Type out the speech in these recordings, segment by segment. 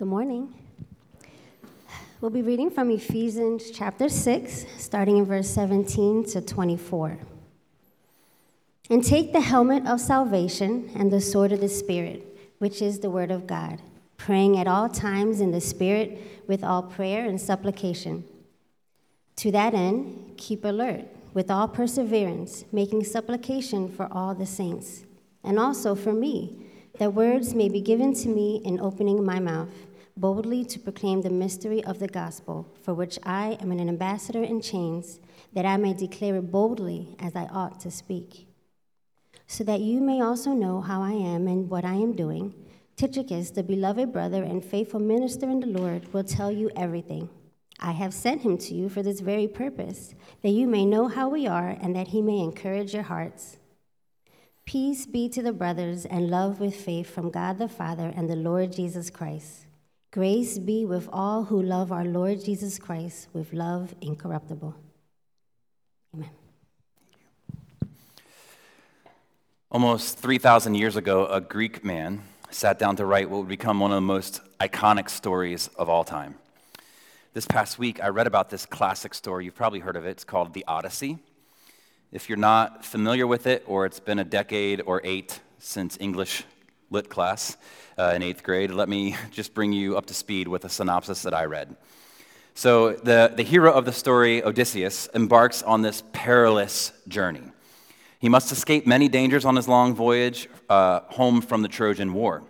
Good morning. We'll be reading from Ephesians chapter 6, starting in verse 17 to 24. And take the helmet of salvation and the sword of the Spirit, which is the word of God, praying at all times in the Spirit with all prayer and supplication. To that end, keep alert with all perseverance, making supplication for all the saints, and also for me, that words may be given to me in opening my mouth boldly to proclaim the mystery of the gospel, for which I am an ambassador in chains, that I may declare it boldly as I ought to speak. So that you may also know how I am and what I am doing, Tychicus, the beloved brother and faithful minister in the Lord, will tell you everything. I have sent him to you for this very purpose, that you may know how we are and that he may encourage your hearts. Peace be to the brothers and love with faith from God the Father and the Lord Jesus Christ. Grace be with all who love our Lord Jesus Christ with love incorruptible. Amen. Almost 3,000 years ago, a Greek man sat down to write what would become one of the most iconic stories of all time. This past week, I read about this classic story. You've probably heard of it. It's called The Odyssey. If you're not familiar with it, or it's been a decade or eight since English lit class uh, in eighth grade, let me just bring you up to speed with a synopsis that I read. So, the, the hero of the story, Odysseus, embarks on this perilous journey. He must escape many dangers on his long voyage uh, home from the Trojan War.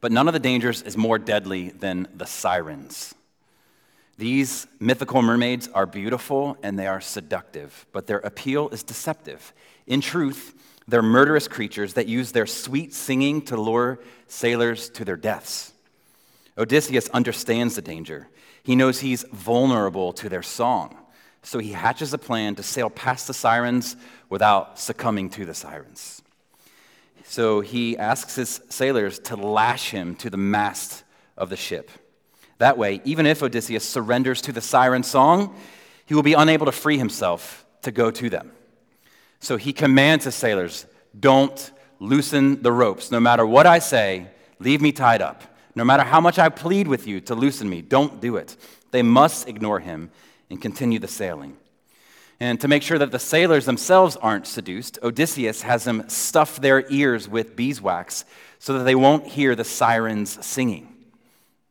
But none of the dangers is more deadly than the sirens. These mythical mermaids are beautiful and they are seductive, but their appeal is deceptive. In truth, they're murderous creatures that use their sweet singing to lure sailors to their deaths. Odysseus understands the danger. He knows he's vulnerable to their song. So he hatches a plan to sail past the sirens without succumbing to the sirens. So he asks his sailors to lash him to the mast of the ship. That way, even if Odysseus surrenders to the siren song, he will be unable to free himself to go to them. So he commands his sailors don't loosen the ropes. No matter what I say, leave me tied up. No matter how much I plead with you to loosen me, don't do it. They must ignore him and continue the sailing. And to make sure that the sailors themselves aren't seduced, Odysseus has them stuff their ears with beeswax so that they won't hear the sirens singing.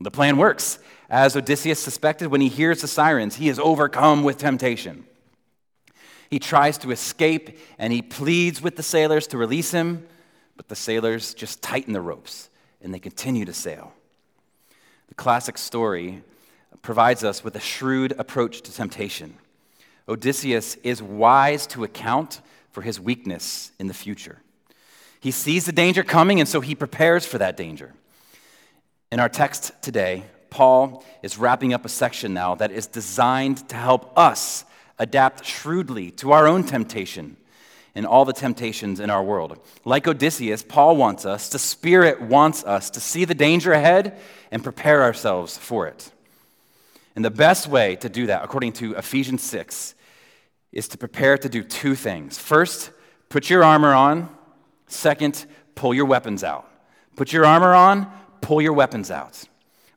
The plan works. As Odysseus suspected, when he hears the sirens, he is overcome with temptation. He tries to escape and he pleads with the sailors to release him, but the sailors just tighten the ropes and they continue to sail. The classic story provides us with a shrewd approach to temptation. Odysseus is wise to account for his weakness in the future. He sees the danger coming, and so he prepares for that danger. In our text today, Paul is wrapping up a section now that is designed to help us adapt shrewdly to our own temptation and all the temptations in our world. Like Odysseus, Paul wants us, the Spirit wants us to see the danger ahead and prepare ourselves for it. And the best way to do that, according to Ephesians 6, is to prepare to do two things. First, put your armor on. Second, pull your weapons out. Put your armor on, pull your weapons out.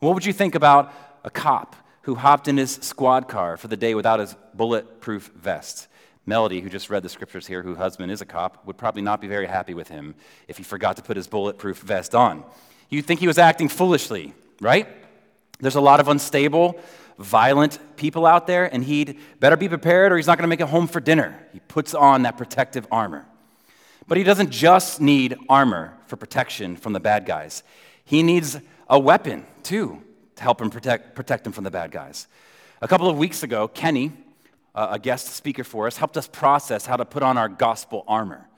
What would you think about a cop who hopped in his squad car for the day without his bulletproof vest. Melody, who just read the scriptures here, whose husband is a cop, would probably not be very happy with him if he forgot to put his bulletproof vest on. You'd think he was acting foolishly, right? There's a lot of unstable, violent people out there, and he'd better be prepared or he's not going to make it home for dinner. He puts on that protective armor. But he doesn't just need armor for protection from the bad guys, he needs a weapon, too to help him protect, protect him from the bad guys. A couple of weeks ago, Kenny, a guest speaker for us, helped us process how to put on our gospel armor.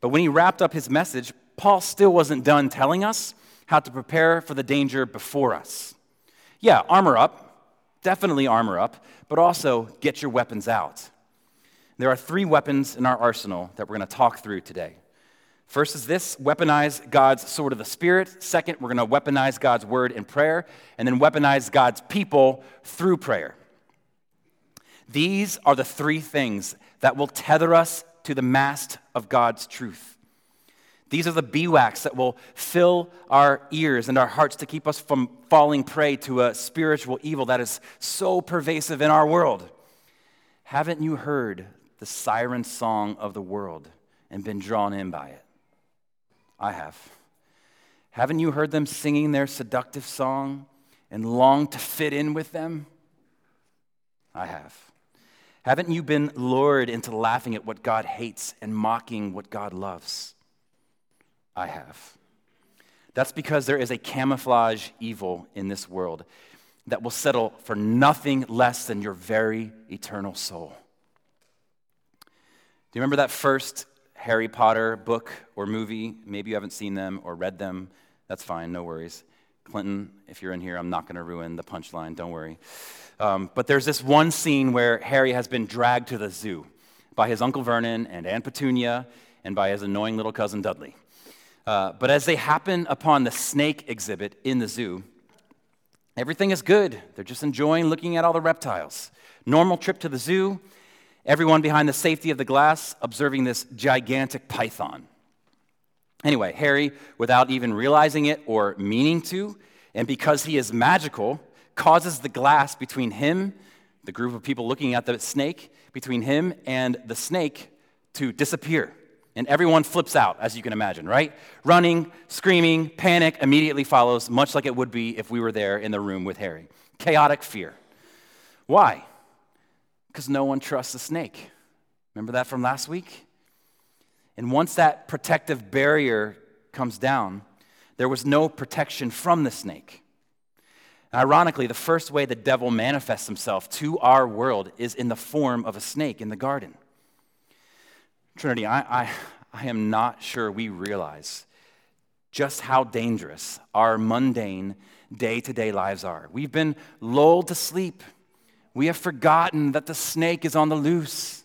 But when he wrapped up his message, Paul still wasn't done telling us how to prepare for the danger before us. Yeah, armor up, definitely armor up, but also get your weapons out. There are three weapons in our arsenal that we're going to talk through today. First is this weaponize God's sword of the Spirit. Second, we're going to weaponize God's word in prayer. And then weaponize God's people through prayer. These are the three things that will tether us to the mast of God's truth. These are the beeswax that will fill our ears and our hearts to keep us from falling prey to a spiritual evil that is so pervasive in our world. Haven't you heard the siren song of the world and been drawn in by it? I have. Haven't you heard them singing their seductive song and longed to fit in with them? I have. Haven't you been lured into laughing at what God hates and mocking what God loves? I have. That's because there is a camouflage evil in this world that will settle for nothing less than your very eternal soul. Do you remember that first Harry Potter book or movie? Maybe you haven't seen them or read them. That's fine, no worries. Clinton, if you're in here, I'm not going to ruin the punchline, don't worry. Um, but there's this one scene where Harry has been dragged to the zoo by his Uncle Vernon and Aunt Petunia and by his annoying little cousin Dudley. Uh, but as they happen upon the snake exhibit in the zoo, everything is good. They're just enjoying looking at all the reptiles. Normal trip to the zoo, everyone behind the safety of the glass observing this gigantic python. Anyway, Harry, without even realizing it or meaning to, and because he is magical, causes the glass between him, the group of people looking at the snake, between him and the snake to disappear. And everyone flips out, as you can imagine, right? Running, screaming, panic immediately follows, much like it would be if we were there in the room with Harry. Chaotic fear. Why? Because no one trusts the snake. Remember that from last week? And once that protective barrier comes down, there was no protection from the snake. Ironically, the first way the devil manifests himself to our world is in the form of a snake in the garden. Trinity, I, I, I am not sure we realize just how dangerous our mundane, day to day lives are. We've been lulled to sleep. We have forgotten that the snake is on the loose.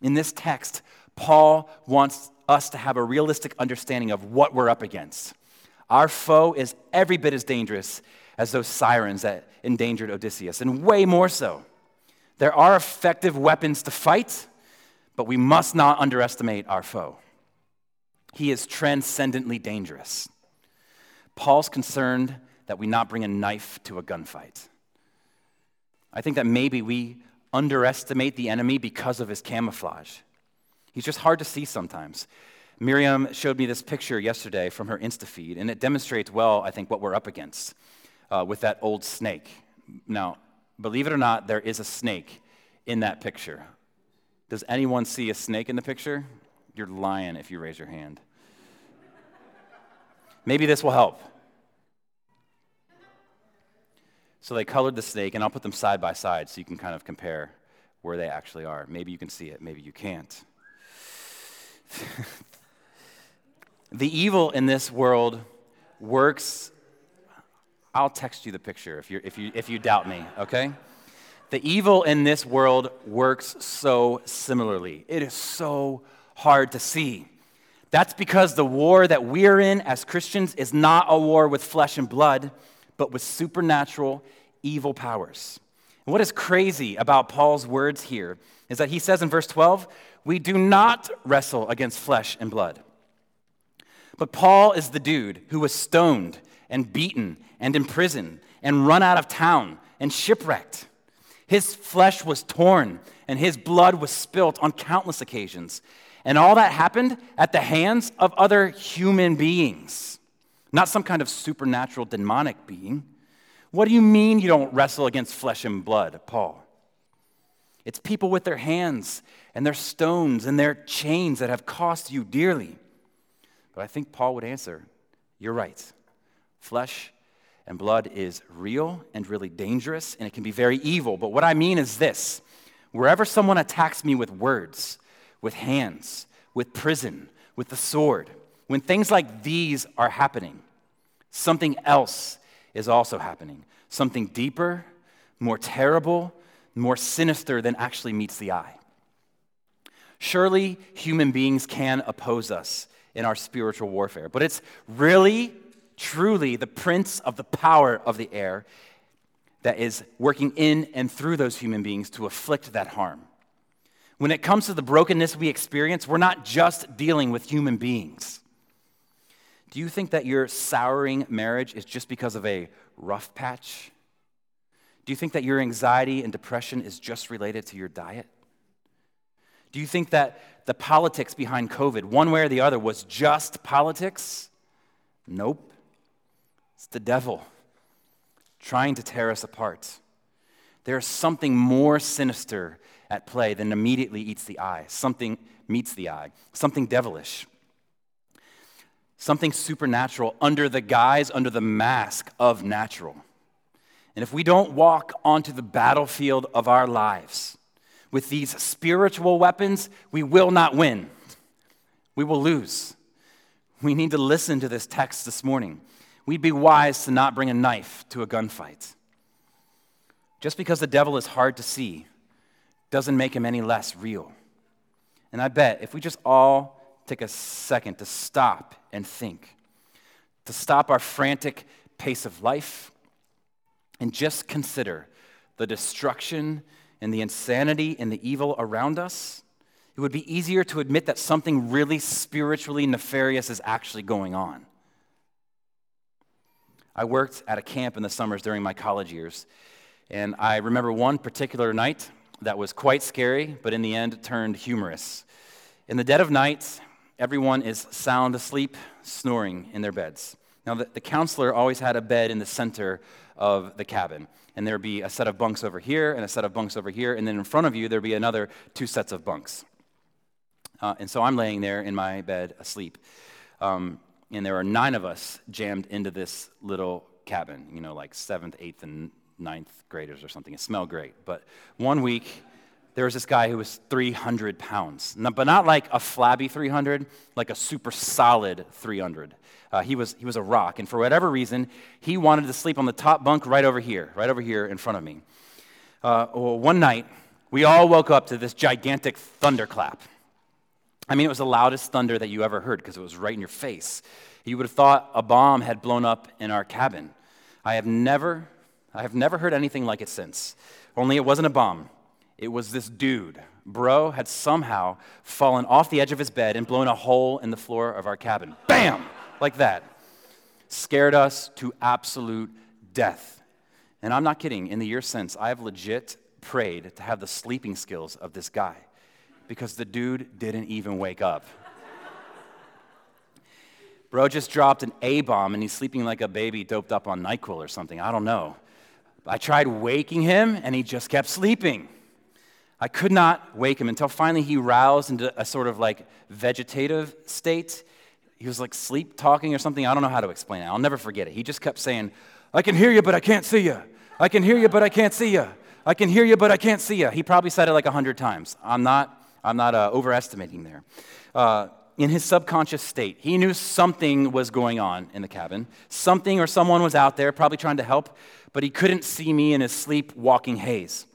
In this text, Paul wants us to have a realistic understanding of what we're up against. Our foe is every bit as dangerous as those sirens that endangered Odysseus, and way more so. There are effective weapons to fight, but we must not underestimate our foe. He is transcendently dangerous. Paul's concerned that we not bring a knife to a gunfight. I think that maybe we underestimate the enemy because of his camouflage. He's just hard to see sometimes. Miriam showed me this picture yesterday from her Insta feed, and it demonstrates well, I think, what we're up against uh, with that old snake. Now, believe it or not, there is a snake in that picture. Does anyone see a snake in the picture? You're lying if you raise your hand. Maybe this will help. So they colored the snake, and I'll put them side by side so you can kind of compare where they actually are. Maybe you can see it, maybe you can't. the evil in this world works. I'll text you the picture if, you if, you, if you doubt me, okay? The evil in this world works so similarly. It is so hard to see. That's because the war that we're in as Christians is not a war with flesh and blood, but with supernatural evil powers. What is crazy about Paul's words here is that he says in verse 12, We do not wrestle against flesh and blood. But Paul is the dude who was stoned and beaten and imprisoned and run out of town and shipwrecked. His flesh was torn and his blood was spilt on countless occasions. And all that happened at the hands of other human beings, not some kind of supernatural demonic being. What do you mean you don't wrestle against flesh and blood, Paul? It's people with their hands and their stones and their chains that have cost you dearly. But I think Paul would answer, You're right. Flesh and blood is real and really dangerous, and it can be very evil. But what I mean is this wherever someone attacks me with words, with hands, with prison, with the sword, when things like these are happening, something else is also happening. Something deeper, more terrible, more sinister than actually meets the eye. Surely human beings can oppose us in our spiritual warfare, but it's really truly the prince of the power of the air that is working in and through those human beings to afflict that harm. When it comes to the brokenness we experience, we're not just dealing with human beings. Do you think that your souring marriage is just because of a rough patch? Do you think that your anxiety and depression is just related to your diet? Do you think that the politics behind COVID, one way or the other, was just politics? Nope. It's the devil trying to tear us apart. There's something more sinister at play than immediately eats the eye, something meets the eye, something devilish, something supernatural under the guise, under the mask of natural. And if we don't walk onto the battlefield of our lives with these spiritual weapons, we will not win. We will lose. We need to listen to this text this morning. We'd be wise to not bring a knife to a gunfight. Just because the devil is hard to see doesn't make him any less real. And I bet if we just all take a second to stop and think, to stop our frantic pace of life, and just consider the destruction and the insanity and the evil around us, it would be easier to admit that something really spiritually nefarious is actually going on. I worked at a camp in the summers during my college years, and I remember one particular night that was quite scary, but in the end turned humorous. In the dead of night, everyone is sound asleep, snoring in their beds. Now, the, the counselor always had a bed in the center of the cabin. And there'd be a set of bunks over here and a set of bunks over here. And then in front of you, there'd be another two sets of bunks. Uh, and so I'm laying there in my bed asleep. Um, and there are nine of us jammed into this little cabin, you know, like seventh, eighth, and ninth graders or something. It smelled great. But one week, there was this guy who was 300 pounds, but not like a flabby 300, like a super solid 300. Uh, he, was, he was a rock. And for whatever reason, he wanted to sleep on the top bunk right over here, right over here in front of me. Uh, well, one night, we all woke up to this gigantic thunderclap. I mean, it was the loudest thunder that you ever heard because it was right in your face. You would have thought a bomb had blown up in our cabin. I have never, I have never heard anything like it since. Only it wasn't a bomb. It was this dude. Bro had somehow fallen off the edge of his bed and blown a hole in the floor of our cabin. Bam! like that, scared us to absolute death. And I'm not kidding, in the years since, I have legit prayed to have the sleeping skills of this guy because the dude didn't even wake up. Bro just dropped an A bomb and he's sleeping like a baby doped up on NyQuil or something. I don't know. I tried waking him and he just kept sleeping. I could not wake him until finally he roused into a sort of like vegetative state he was like sleep talking or something. I don't know how to explain it. I'll never forget it. He just kept saying, I can hear you, but I can't see you. I can hear you, but I can't see you. I can hear you, but I can't see you. He probably said it like a hundred times. I'm not, I'm not uh, overestimating there. Uh, in his subconscious state, he knew something was going on in the cabin. Something or someone was out there, probably trying to help, but he couldn't see me in his sleepwalking haze.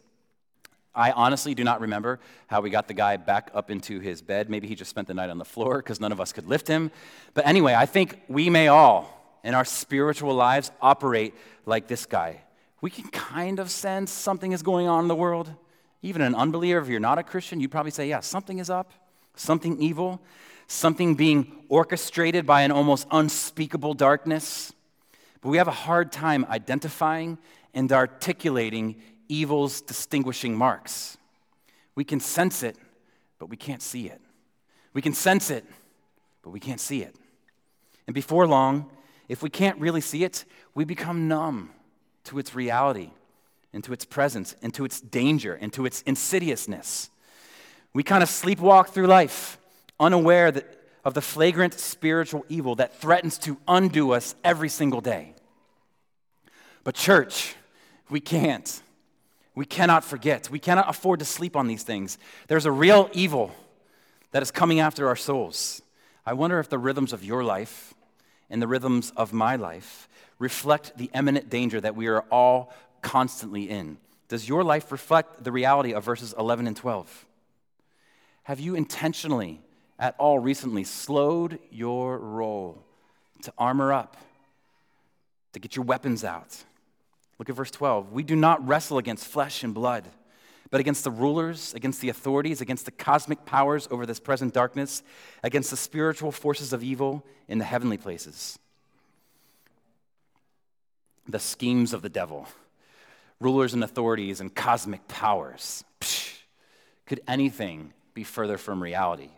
I honestly do not remember how we got the guy back up into his bed. Maybe he just spent the night on the floor because none of us could lift him. But anyway, I think we may all, in our spiritual lives, operate like this guy. We can kind of sense something is going on in the world. Even an unbeliever, if you're not a Christian, you'd probably say, yeah, something is up, something evil, something being orchestrated by an almost unspeakable darkness. But we have a hard time identifying and articulating evil's distinguishing marks. We can sense it, but we can't see it. We can sense it, but we can't see it. And before long, if we can't really see it, we become numb to its reality, and to its presence, and to its danger, and to its insidiousness. We kind of sleepwalk through life, unaware that, of the flagrant spiritual evil that threatens to undo us every single day. But, church, we can't. We cannot forget. We cannot afford to sleep on these things. There's a real evil that is coming after our souls. I wonder if the rhythms of your life and the rhythms of my life reflect the imminent danger that we are all constantly in. Does your life reflect the reality of verses 11 and 12? Have you intentionally, at all recently, slowed your roll to armor up, to get your weapons out? Look at verse 12. We do not wrestle against flesh and blood, but against the rulers, against the authorities, against the cosmic powers over this present darkness, against the spiritual forces of evil in the heavenly places. The schemes of the devil, rulers and authorities, and cosmic powers. Psh, could anything be further from reality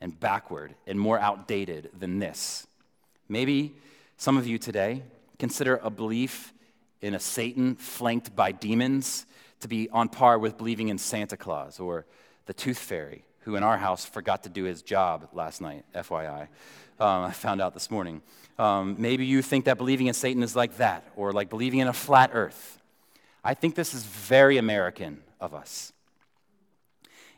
and backward and more outdated than this? Maybe some of you today consider a belief in a Satan flanked by demons to be on par with believing in Santa Claus or the tooth fairy, who in our house forgot to do his job last night, FYI. Um, I found out this morning. Um, maybe you think that believing in Satan is like that, or like believing in a flat earth. I think this is very American of us.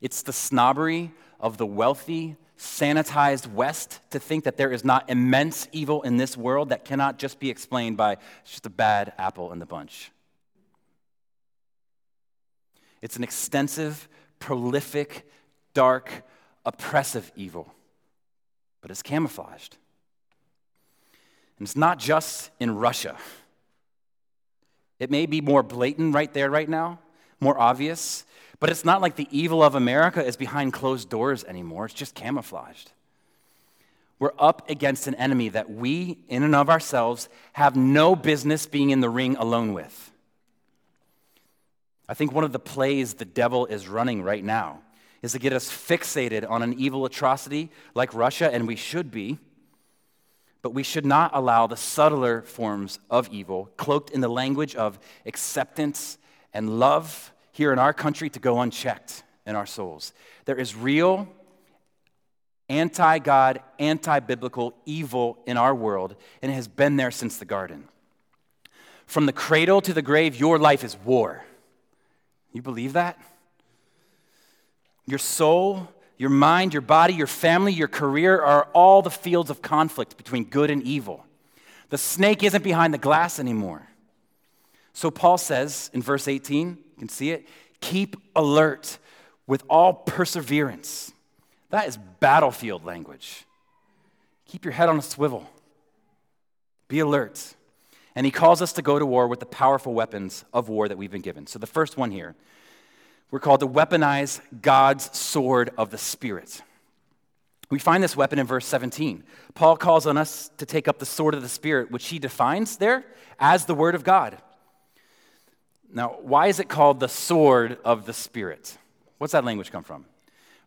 It's the snobbery of the wealthy, sanitized West to think that there is not immense evil in this world that cannot just be explained by just a bad apple in the bunch. It's an extensive, prolific, dark, oppressive evil, but it's camouflaged. And it's not just in Russia. It may be more blatant right there, right now, more obvious, but it's not like the evil of America is behind closed doors anymore. It's just camouflaged. We're up against an enemy that we, in and of ourselves, have no business being in the ring alone with. I think one of the plays the devil is running right now is to get us fixated on an evil atrocity like Russia, and we should be. But we should not allow the subtler forms of evil, cloaked in the language of acceptance and love, here in our country to go unchecked in our souls. There is real, anti God, anti biblical evil in our world, and it has been there since the garden. From the cradle to the grave, your life is war. You believe that? Your soul, your mind, your body, your family, your career are all the fields of conflict between good and evil. The snake isn't behind the glass anymore. So Paul says in verse 18, you can see it, keep alert with all perseverance. That is battlefield language. Keep your head on a swivel. Be alert. And he calls us to go to war with the powerful weapons of war that we've been given. So the first one here, we're called to weaponize God's sword of the Spirit. We find this weapon in verse 17. Paul calls on us to take up the sword of the Spirit, which he defines there as the Word of God. Now, why is it called the sword of the Spirit? What's that language come from?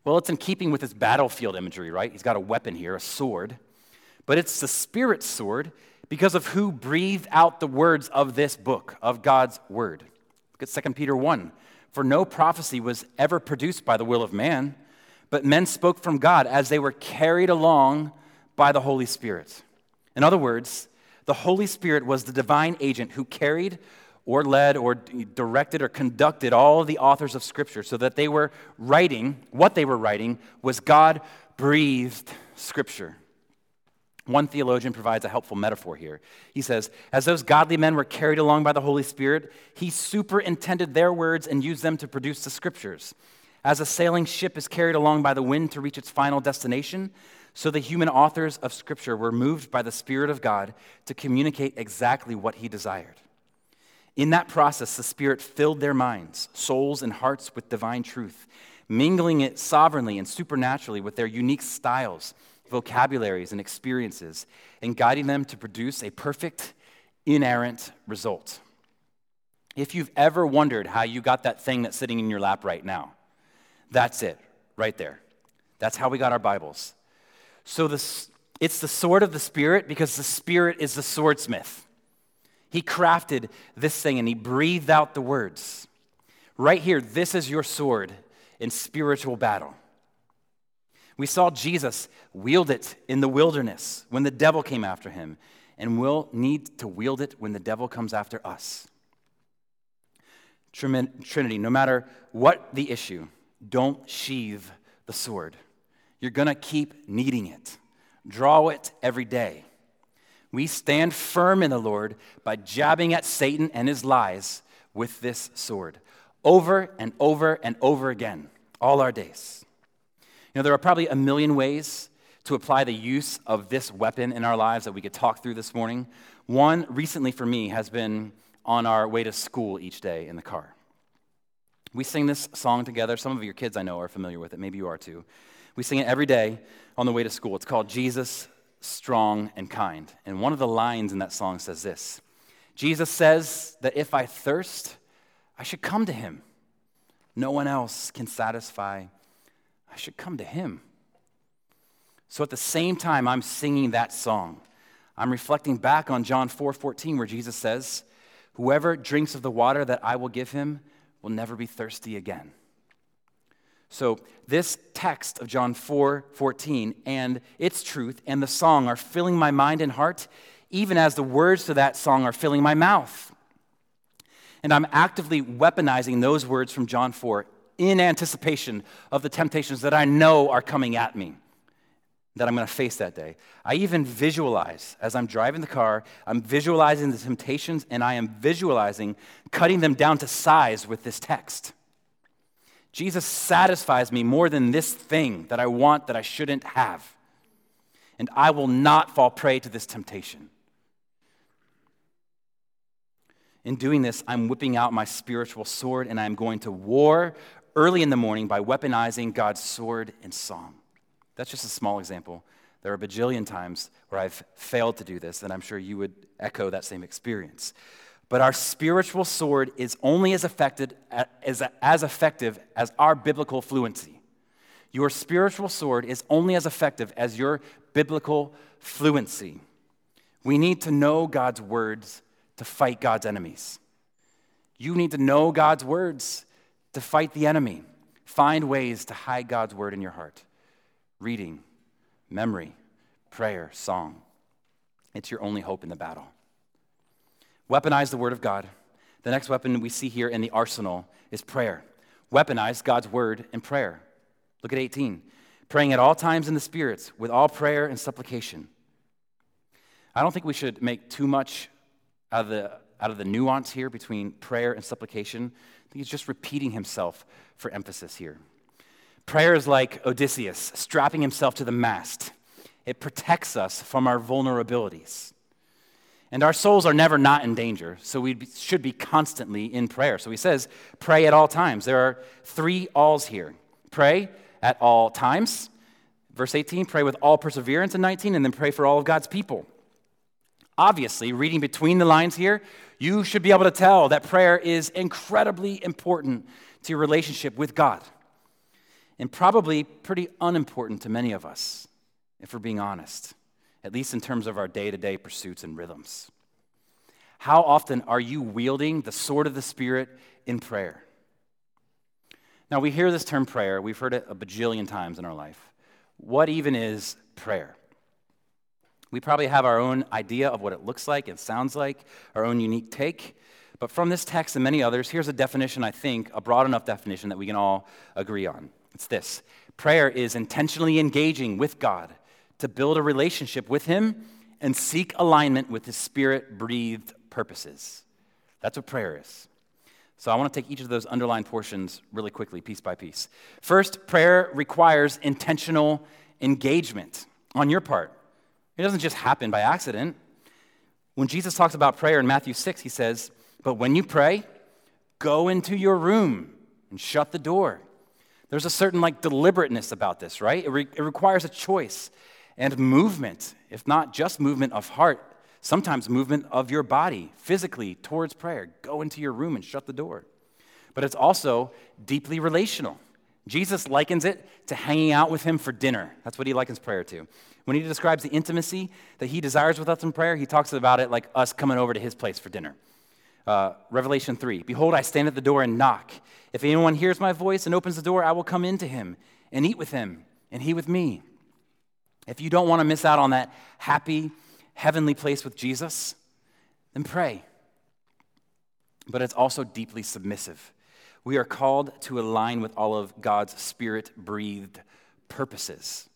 Well, it's in keeping with his battlefield imagery, right? He's got a weapon here, a sword. But it's the Spirit's sword because of who breathed out the words of this book, of God's word. Look at 2 Peter 1. For no prophecy was ever produced by the will of man, but men spoke from God as they were carried along by the Holy Spirit. In other words, the Holy Spirit was the divine agent who carried or led or directed or conducted all of the authors of Scripture so that they were writing, what they were writing was God breathed Scripture. One theologian provides a helpful metaphor here. He says, As those godly men were carried along by the Holy Spirit, he superintended their words and used them to produce the scriptures. As a sailing ship is carried along by the wind to reach its final destination, so the human authors of scripture were moved by the Spirit of God to communicate exactly what he desired. In that process, the Spirit filled their minds, souls, and hearts with divine truth, mingling it sovereignly and supernaturally with their unique styles vocabularies, and experiences, and guiding them to produce a perfect, inerrant result. If you've ever wondered how you got that thing that's sitting in your lap right now, that's it, right there. That's how we got our Bibles. So this, it's the sword of the Spirit because the Spirit is the swordsmith. He crafted this thing and he breathed out the words. Right here, this is your sword in spiritual battle. We saw Jesus wield it in the wilderness when the devil came after him, and we'll need to wield it when the devil comes after us. Trinity, no matter what the issue, don't sheathe the sword. You're going to keep needing it. Draw it every day. We stand firm in the Lord by jabbing at Satan and his lies with this sword over and over and over again, all our days You know, there are probably a million ways to apply the use of this weapon in our lives that we could talk through this morning. One recently for me has been on our way to school each day in the car. We sing this song together. Some of your kids I know are familiar with it. Maybe you are too. We sing it every day on the way to school. It's called Jesus, Strong, and Kind. And one of the lines in that song says this Jesus says that if I thirst, I should come to him. No one else can satisfy. I should come to him. So at the same time I'm singing that song, I'm reflecting back on John 4 14, where Jesus says, Whoever drinks of the water that I will give him will never be thirsty again. So, this text of John 4 14 and its truth and the song are filling my mind and heart, even as the words to that song are filling my mouth. And I'm actively weaponizing those words from John 4 in anticipation of the temptations that I know are coming at me, that I'm going to face that day. I even visualize as I'm driving the car, I'm visualizing the temptations and I am visualizing cutting them down to size with this text. Jesus satisfies me more than this thing that I want that I shouldn't have. And I will not fall prey to this temptation. In doing this, I'm whipping out my spiritual sword and I'm going to war early in the morning by weaponizing God's sword and song. That's just a small example. There are a bajillion times where I've failed to do this, and I'm sure you would echo that same experience. But our spiritual sword is only as effective as, as effective as our biblical fluency. Your spiritual sword is only as effective as your biblical fluency. We need to know God's words to fight God's enemies. You need to know God's words to fight the enemy. Find ways to hide God's word in your heart reading, memory, prayer, song. It's your only hope in the battle. Weaponize the word of God. The next weapon we see here in the arsenal is prayer. Weaponize God's word in prayer. Look at 18. Praying at all times in the spirits with all prayer and supplication. I don't think we should make too much out of the, out of the nuance here between prayer and supplication. I think he's just repeating himself for emphasis here. Prayer is like Odysseus strapping himself to the mast, it protects us from our vulnerabilities. And our souls are never not in danger, so we should be constantly in prayer. So he says, pray at all times. There are three alls here pray at all times. Verse 18, pray with all perseverance in 19, and then pray for all of God's people. Obviously, reading between the lines here, you should be able to tell that prayer is incredibly important to your relationship with God, and probably pretty unimportant to many of us, if we're being honest, at least in terms of our day to day pursuits and rhythms. How often are you wielding the sword of the Spirit in prayer? Now, we hear this term prayer, we've heard it a bajillion times in our life. What even is prayer? We probably have our own idea of what it looks like and sounds like, our own unique take. But from this text and many others, here's a definition, I think, a broad enough definition that we can all agree on. It's this prayer is intentionally engaging with God to build a relationship with Him and seek alignment with His spirit breathed purposes. That's what prayer is. So I want to take each of those underlined portions really quickly, piece by piece. First, prayer requires intentional engagement on your part. It doesn't just happen by accident. When Jesus talks about prayer in Matthew 6, he says, But when you pray, go into your room and shut the door. There's a certain like deliberateness about this, right? It, re- it requires a choice and movement, if not just movement of heart, sometimes movement of your body physically towards prayer. Go into your room and shut the door. But it's also deeply relational. Jesus likens it to hanging out with him for dinner. That's what he likens prayer to. When he describes the intimacy that he desires with us in prayer, he talks about it like us coming over to his place for dinner. Uh, Revelation 3 Behold, I stand at the door and knock. If anyone hears my voice and opens the door, I will come into him and eat with him, and he with me. If you don't want to miss out on that happy, heavenly place with Jesus, then pray. But it's also deeply submissive. We are called to align with all of God's spirit breathed purposes.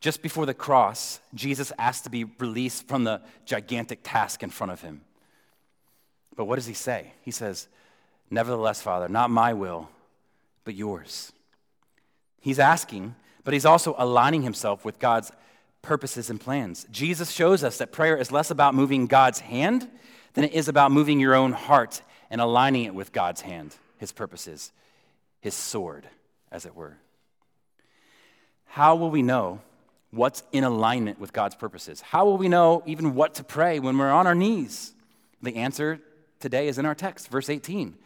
Just before the cross, Jesus asked to be released from the gigantic task in front of him. But what does he say? He says, Nevertheless, Father, not my will, but yours. He's asking, but he's also aligning himself with God's purposes and plans. Jesus shows us that prayer is less about moving God's hand than it is about moving your own heart and aligning it with God's hand. his purposes, his sword, as it were. How will we know what's in alignment with God's purposes? How will we know even what to pray when we're on our knees? The answer today is in our text, verse 18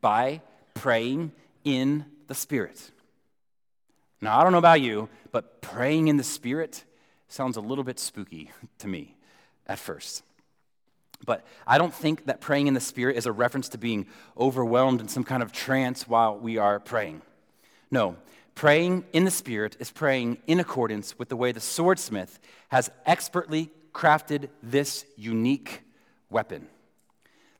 by praying in the Spirit. Now, I don't know about you, but praying in the Spirit sounds a little bit spooky to me at first. But I don't think that praying in the Spirit is a reference to being overwhelmed in some kind of trance while we are praying. No, praying in the Spirit is praying in accordance with the way the swordsmith has expertly crafted this unique weapon.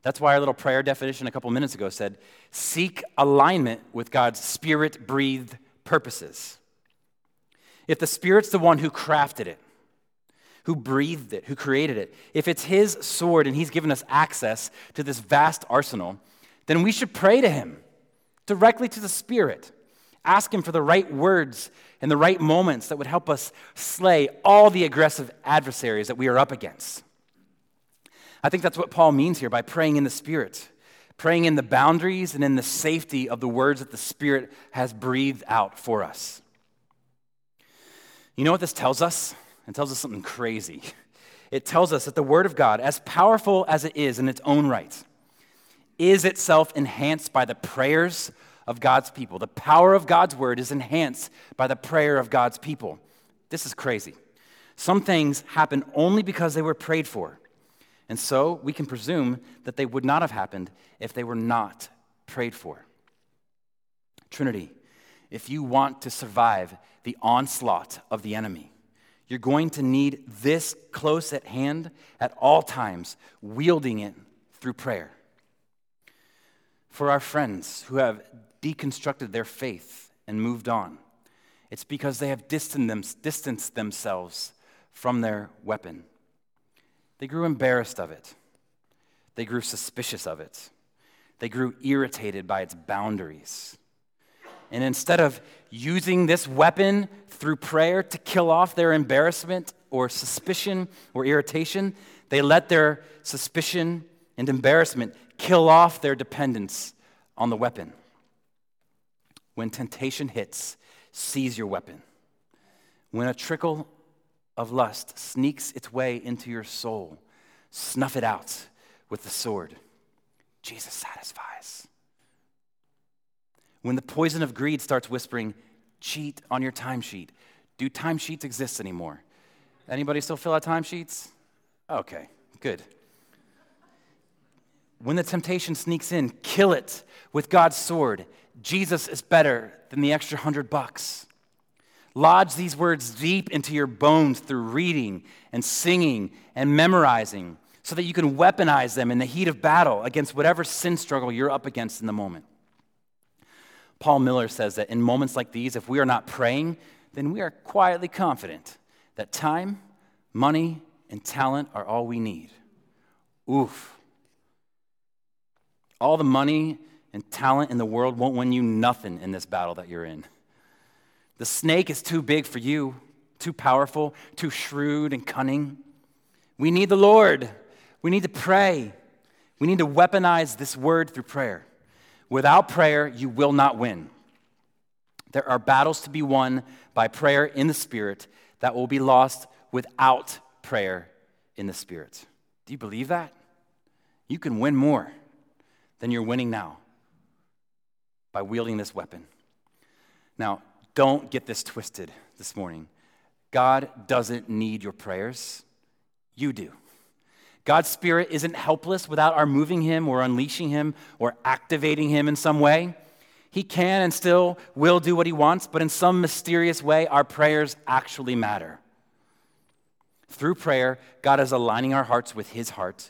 That's why our little prayer definition a couple minutes ago said seek alignment with God's spirit breathed purposes. If the Spirit's the one who crafted it, who breathed it, who created it, if it's His sword and He's given us access to this vast arsenal, then we should pray to Him directly to the Spirit. Ask Him for the right words and the right moments that would help us slay all the aggressive adversaries that we are up against. I think that's what Paul means here by praying in the Spirit, praying in the boundaries and in the safety of the words that the Spirit has breathed out for us. You know what this tells us? It tells us something crazy. It tells us that the Word of God, as powerful as it is in its own right, is itself enhanced by the prayers of God's people. The power of God's Word is enhanced by the prayer of God's people. This is crazy. Some things happen only because they were prayed for. And so we can presume that they would not have happened if they were not prayed for. Trinity, if you want to survive the onslaught of the enemy, you're going to need this close at hand at all times, wielding it through prayer. For our friends who have deconstructed their faith and moved on, it's because they have distanced themselves from their weapon. They grew embarrassed of it. They grew suspicious of it. They grew irritated by its boundaries. And instead of using this weapon through prayer to kill off their embarrassment or suspicion or irritation, they let their suspicion and embarrassment kill off their dependence on the weapon. When temptation hits, seize your weapon. When a trickle of lust sneaks its way into your soul, snuff it out with the sword. Jesus satisfies. When the poison of greed starts whispering, cheat on your timesheet. Do timesheets exist anymore? Anybody still fill out timesheets? Okay, good. When the temptation sneaks in, kill it with God's sword. Jesus is better than the extra hundred bucks. Lodge these words deep into your bones through reading and singing and memorizing so that you can weaponize them in the heat of battle against whatever sin struggle you're up against in the moment. Paul Miller says that in moments like these, if we are not praying, then we are quietly confident that time, money, and talent are all we need. Oof. All the money and talent in the world won't win you nothing in this battle that you're in. The snake is too big for you, too powerful, too shrewd and cunning. We need the Lord. We need to pray. We need to weaponize this word through prayer. Without prayer, you will not win. There are battles to be won by prayer in the Spirit that will be lost without prayer in the Spirit. Do you believe that? You can win more than you're winning now by wielding this weapon. Now, don't get this twisted this morning. God doesn't need your prayers, you do. God's Spirit isn't helpless without our moving Him or unleashing Him or activating Him in some way. He can and still will do what He wants, but in some mysterious way, our prayers actually matter. Through prayer, God is aligning our hearts with His heart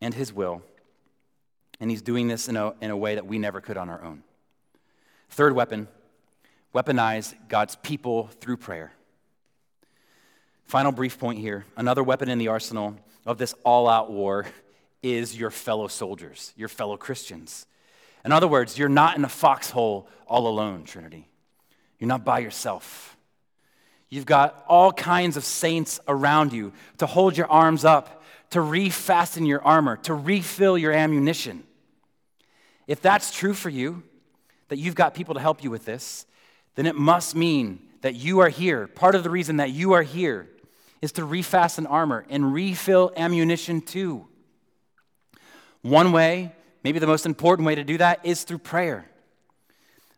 and His will, and He's doing this in a, in a way that we never could on our own. Third weapon weaponize God's people through prayer. Final brief point here another weapon in the arsenal of this all out war is your fellow soldiers, your fellow Christians. In other words, you're not in a foxhole all alone, Trinity. You're not by yourself. You've got all kinds of saints around you to hold your arms up, to refasten your armor, to refill your ammunition. If that's true for you, that you've got people to help you with this, then it must mean that you are here. Part of the reason that you are here is to refasten armor and refill ammunition too. One way, maybe the most important way to do that, is through prayer.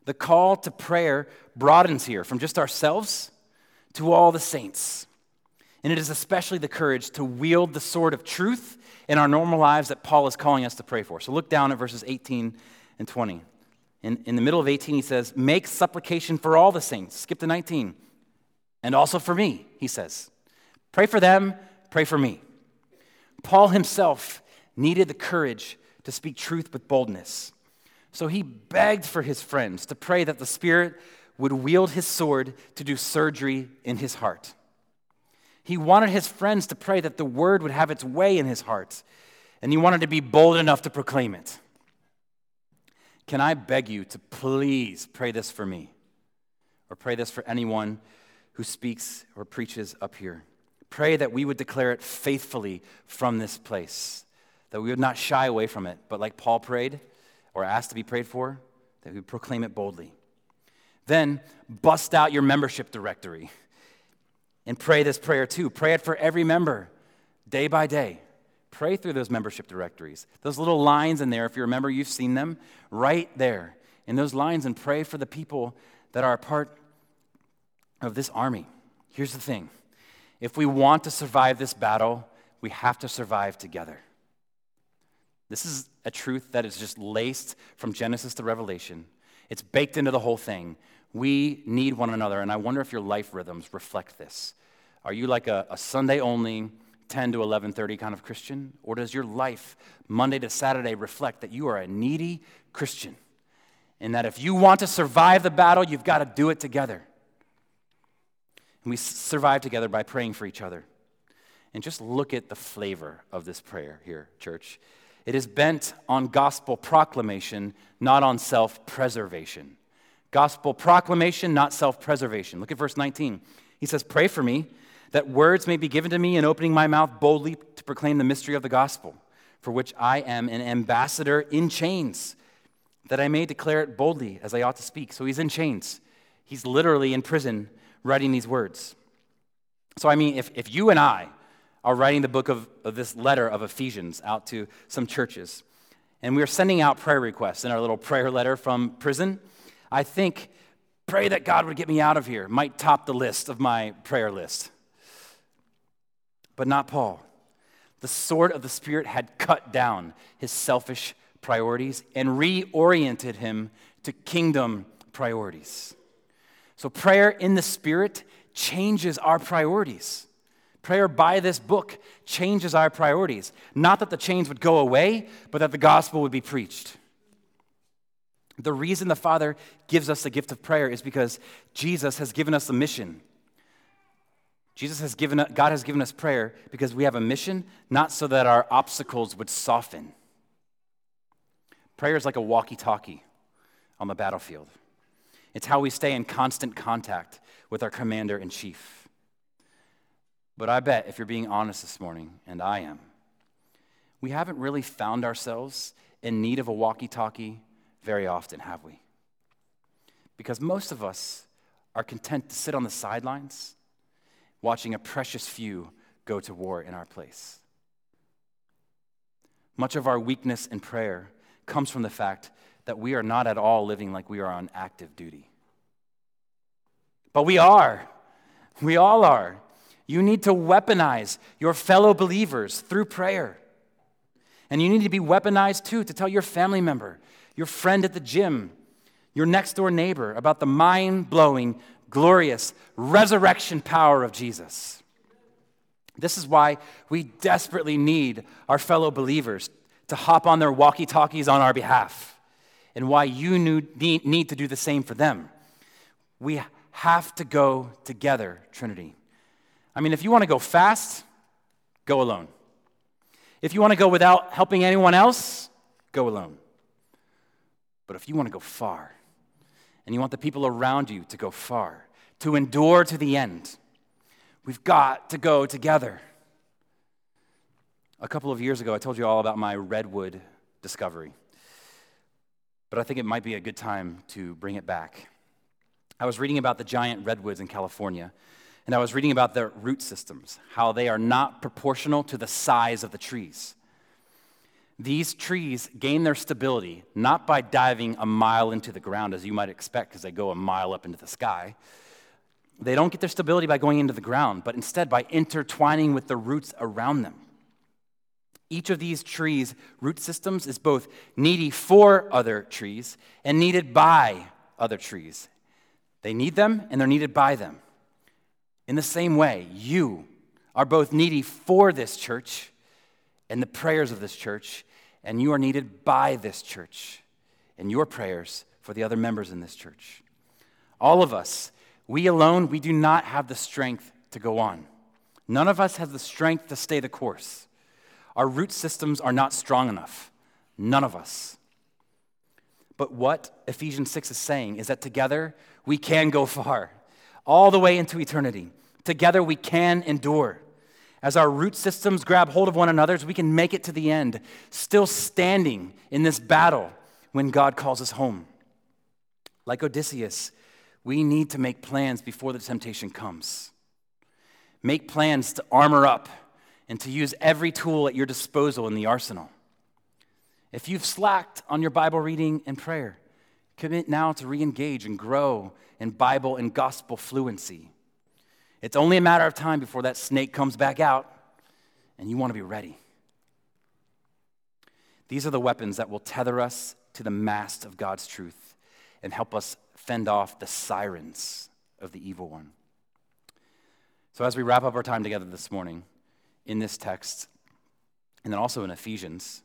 The call to prayer broadens here from just ourselves to all the saints. And it is especially the courage to wield the sword of truth in our normal lives that Paul is calling us to pray for. So look down at verses 18 and 20. In, in the middle of 18, he says, Make supplication for all the saints. Skip to 19. And also for me, he says. Pray for them, pray for me. Paul himself needed the courage to speak truth with boldness. So he begged for his friends to pray that the Spirit would wield his sword to do surgery in his heart. He wanted his friends to pray that the word would have its way in his heart, and he wanted to be bold enough to proclaim it. Can I beg you to please pray this for me, or pray this for anyone who speaks or preaches up here? Pray that we would declare it faithfully from this place, that we would not shy away from it, but like Paul prayed or asked to be prayed for, that we would proclaim it boldly. Then bust out your membership directory and pray this prayer too. Pray it for every member, day by day. Pray through those membership directories. Those little lines in there, if you remember, you've seen them right there in those lines, and pray for the people that are a part of this army. Here's the thing if we want to survive this battle, we have to survive together. This is a truth that is just laced from Genesis to Revelation. It's baked into the whole thing. We need one another, and I wonder if your life rhythms reflect this. Are you like a, a Sunday only, 10 to 11:30 kind of Christian, or does your life Monday to Saturday reflect that you are a needy Christian, and that if you want to survive the battle, you've got to do it together? And we survive together by praying for each other. And just look at the flavor of this prayer here, church. It is bent on gospel proclamation, not on self preservation. Gospel proclamation, not self preservation. Look at verse 19. He says, Pray for me that words may be given to me in opening my mouth boldly to proclaim the mystery of the gospel, for which I am an ambassador in chains, that I may declare it boldly as I ought to speak. So he's in chains. He's literally in prison writing these words. So, I mean, if, if you and I are writing the book of, of this letter of Ephesians out to some churches, and we're sending out prayer requests in our little prayer letter from prison, I think pray that God would get me out of here might top the list of my prayer list. But not Paul. The sword of the Spirit had cut down his selfish priorities and reoriented him to kingdom priorities. So, prayer in the Spirit changes our priorities. Prayer by this book changes our priorities. Not that the chains would go away, but that the gospel would be preached. The reason the Father gives us the gift of prayer is because Jesus has given us a mission. Jesus has given God has given us prayer because we have a mission, not so that our obstacles would soften. Prayer is like a walkie-talkie on the battlefield. It's how we stay in constant contact with our commander in chief. But I bet if you're being honest this morning, and I am, we haven't really found ourselves in need of a walkie-talkie very often, have we? Because most of us are content to sit on the sidelines watching a precious few go to war in our place. Much of our weakness in prayer comes from the fact that we are not at all living like we are on active duty. But we are. We all are. You need to weaponize your fellow believers through prayer. And you need to be weaponized too to tell your family member, your friend at the gym, your next door neighbor about the mind blowing, glorious resurrection power of Jesus. This is why we desperately need our fellow believers to hop on their walkie talkies on our behalf, and why you need to do the same for them. We have to go together, Trinity. I mean, if you want to go fast, go alone. If you want to go without helping anyone else, go alone. But if you want to go far, and you want the people around you to go far, to endure to the end, we've got to go together. A couple of years ago, I told you all about my redwood discovery. but I think it might be a good time to bring it back. I was reading about the giant redwoods in California, and I was reading about their root systems, how they are not proportional to the size of the trees. These trees gain their stability not by diving a mile into the ground, as you might expect, because they go a mile up into the sky. They don't get their stability by going into the ground, but instead by intertwining with the roots around them. Each of these trees' root systems is both needy for other trees and needed by other trees. They need them and they're needed by them. In the same way, you are both needy for this church and the prayers of this church, and you are needed by this church and your prayers for the other members in this church. All of us, we alone, we do not have the strength to go on. None of us has the strength to stay the course. Our root systems are not strong enough. None of us. But what Ephesians 6 is saying is that together we can go far, all the way into eternity. Together we can endure. As our root systems grab hold of one another's, we can make it to the end, still standing in this battle when God calls us home. Like Odysseus, we need to make plans before the temptation comes. Make plans to armor up and to use every tool at your disposal in the arsenal. If you've slacked on your Bible reading and prayer, commit now to re engage and grow in Bible and gospel fluency. It's only a matter of time before that snake comes back out, and you want to be ready. These are the weapons that will tether us to the mast of God's truth and help us fend off the sirens of the evil one. So, as we wrap up our time together this morning, in this text, and then also in Ephesians,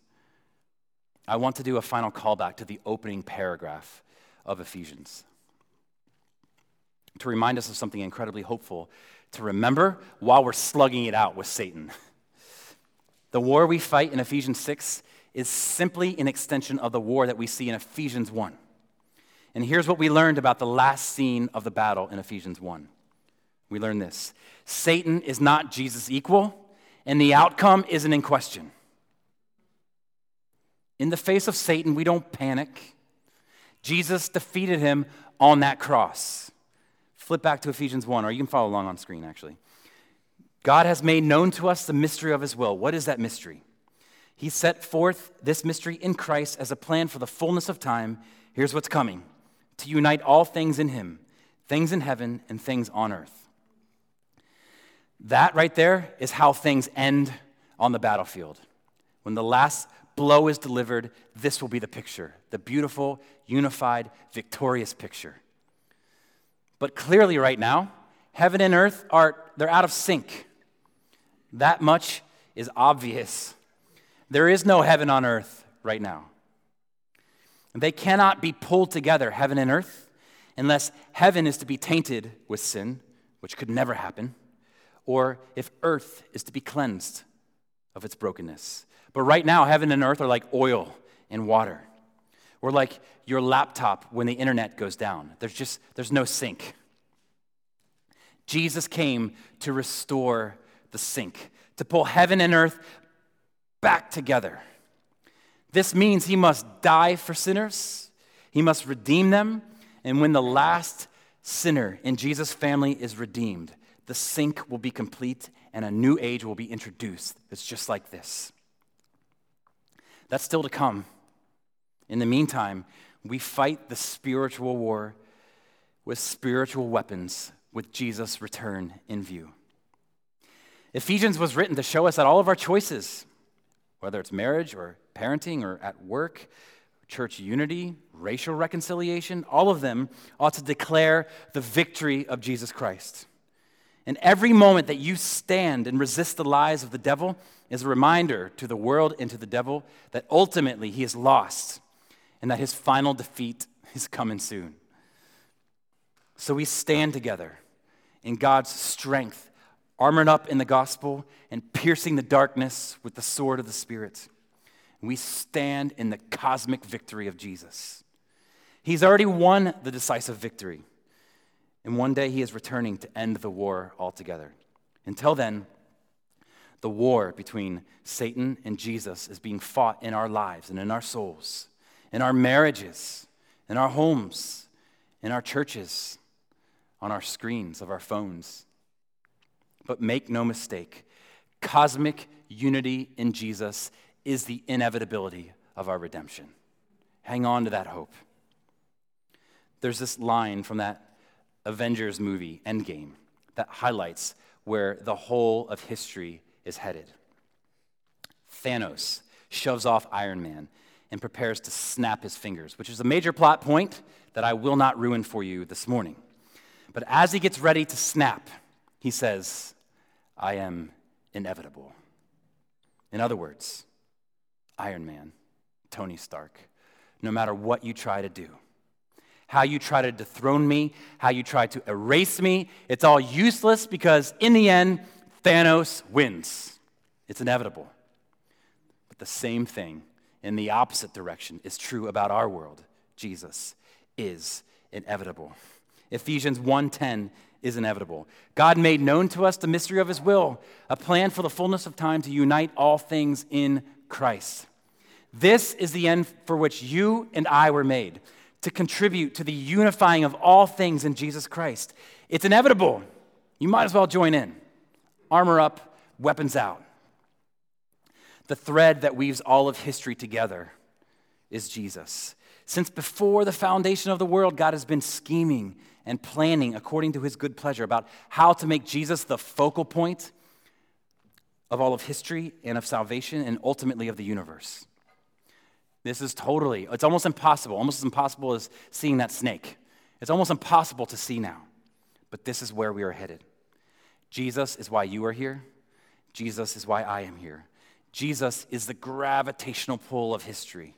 I want to do a final callback to the opening paragraph of Ephesians to remind us of something incredibly hopeful to remember while we're slugging it out with Satan. The war we fight in Ephesians 6 is simply an extension of the war that we see in Ephesians 1. And here's what we learned about the last scene of the battle in Ephesians 1. We learn this Satan is not Jesus' equal, and the outcome isn't in question. In the face of Satan, we don't panic. Jesus defeated him on that cross. Flip back to Ephesians 1, or you can follow along on screen actually. God has made known to us the mystery of his will. What is that mystery? He set forth this mystery in Christ as a plan for the fullness of time. Here's what's coming to unite all things in him, things in heaven and things on earth. That right there is how things end on the battlefield. When the last blow is delivered, this will be the picture the beautiful, unified, victorious picture. But clearly, right now, heaven and earth are they're out of sync. That much is obvious. There is no heaven on earth right now. They cannot be pulled together, heaven and earth, unless heaven is to be tainted with sin, which could never happen or if earth is to be cleansed of its brokenness. But right now, heaven and earth are like oil and water. Or like your laptop when the internet goes down. There's just there's no sync. Jesus came to restore the sync, to pull heaven and earth back together. This means he must die for sinners, he must redeem them, and when the last sinner in Jesus' family is redeemed, the sync will be complete and a new age will be introduced that's just like this. That's still to come. In the meantime, we fight the spiritual war with spiritual weapons with Jesus' return in view. Ephesians was written to show us that all of our choices, whether it's marriage or parenting or at work, church unity, racial reconciliation, all of them ought to declare the victory of Jesus Christ. And every moment that you stand and resist the lies of the devil is a reminder to the world and to the devil that ultimately he is lost and that his final defeat is coming soon. So we stand together in God's strength, armored up in the gospel and piercing the darkness with the sword of the Spirit. We stand in the cosmic victory of Jesus. He's already won the decisive victory. And one day he is returning to end the war altogether. Until then, the war between Satan and Jesus is being fought in our lives and in our souls. in our marriages, in our homes, in our churches, on our screens of our phones. But make no mistake, cosmic unity in Jesus is the inevitability of our redemption. Hang on to that hope. There's this line from that Avengers movie, Endgame, that highlights where the whole of history is headed. Thanos shoves off Iron Man and prepares to snap his fingers, which is a major plot point that I will not ruin for you this morning. But as he gets ready to snap, he says, I am inevitable. In other words, Iron Man, Tony Stark, no matter what you try to do, how you try to dethrone me, how you try to erase me, it's all useless because in the end, Thanos wins. It's inevitable. But the same thing in the opposite direction is true about our world. Jesus is inevitable. Ephesians 1:10 is inevitable. God made known to us the mystery of his will, a plan for the fullness of time to unite all things in Christ. This is the end for which you and I were made, to contribute to the unifying of all things in Jesus Christ. It's inevitable. You might as well join in. Armor up, weapons out. The thread that weaves all of history together is Jesus. Since before the foundation of the world, God has been scheming and planning according to his good pleasure about how to make Jesus the focal point of all of history and of salvation and ultimately of the universe. This is totally, it's almost impossible, almost as impossible as seeing that snake. It's almost impossible to see now. But this is where we are headed. Jesus is why you are here. Jesus is why I am here. Jesus is the gravitational pull of history.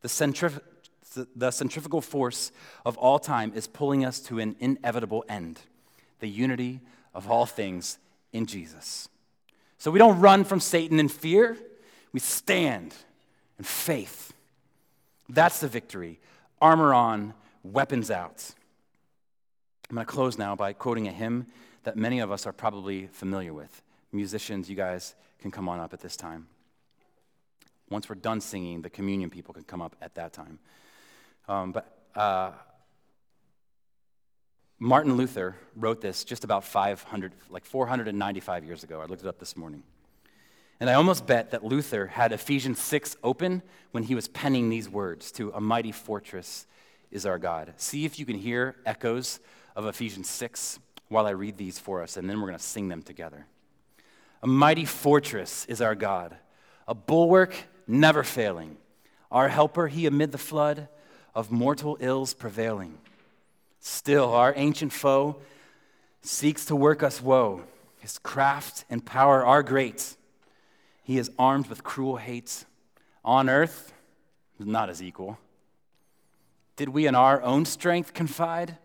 The, centrif- the centrifugal force of all time is pulling us to an inevitable end the unity of all things in Jesus. So we don't run from Satan in fear, we stand in faith. That's the victory. Armor on, weapons out. I'm going to close now by quoting a hymn that many of us are probably familiar with. Musicians, you guys can come on up at this time. Once we're done singing, the communion people can come up at that time. Um, but uh, Martin Luther wrote this just about 500, like 495 years ago. I looked it up this morning. And I almost bet that Luther had Ephesians 6 open when he was penning these words to a mighty fortress is our God. See if you can hear echoes of Ephesians 6 while I read these for us, and then we're going to sing them together. A mighty fortress is our God, a bulwark never failing. Our helper, he amid the flood of mortal ills prevailing. Still, our ancient foe seeks to work us woe. His craft and power are great. He is armed with cruel hates. On earth, not as equal. Did we in our own strength confide,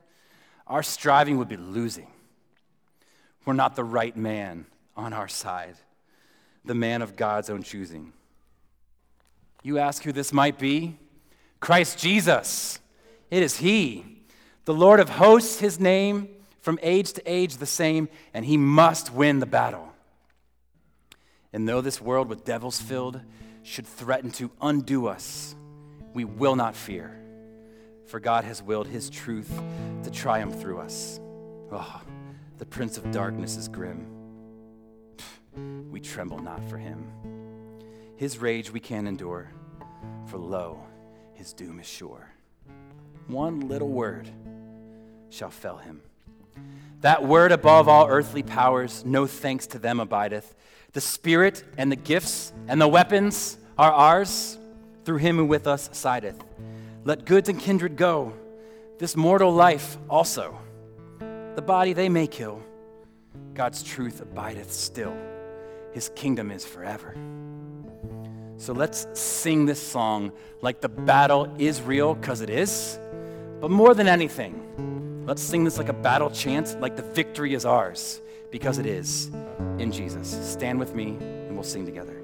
our striving would be losing. We're not the right man on our side, the man of God's own choosing. You ask who this might be? Christ Jesus. It is He, the Lord of hosts, His name, from age to age the same, and He must win the battle. And though this world with devils filled should threaten to undo us, we will not fear, for God has willed His truth to triumph through us. Oh, the Prince of Darkness is grim. We tremble not for him. His rage we can endure, for lo, his doom is sure. One little word shall fell him. That word above all earthly powers, no thanks to them abideth. The Spirit and the gifts and the weapons are ours through him who with us sideth. Let goods and kindred go, this mortal life also. The body they may kill, God's truth abideth still. His kingdom is forever. So let's sing this song like the battle is real, because it is. But more than anything, let's sing this like a battle chant, like the victory is ours, because it is in Jesus. Stand with me and we'll sing together.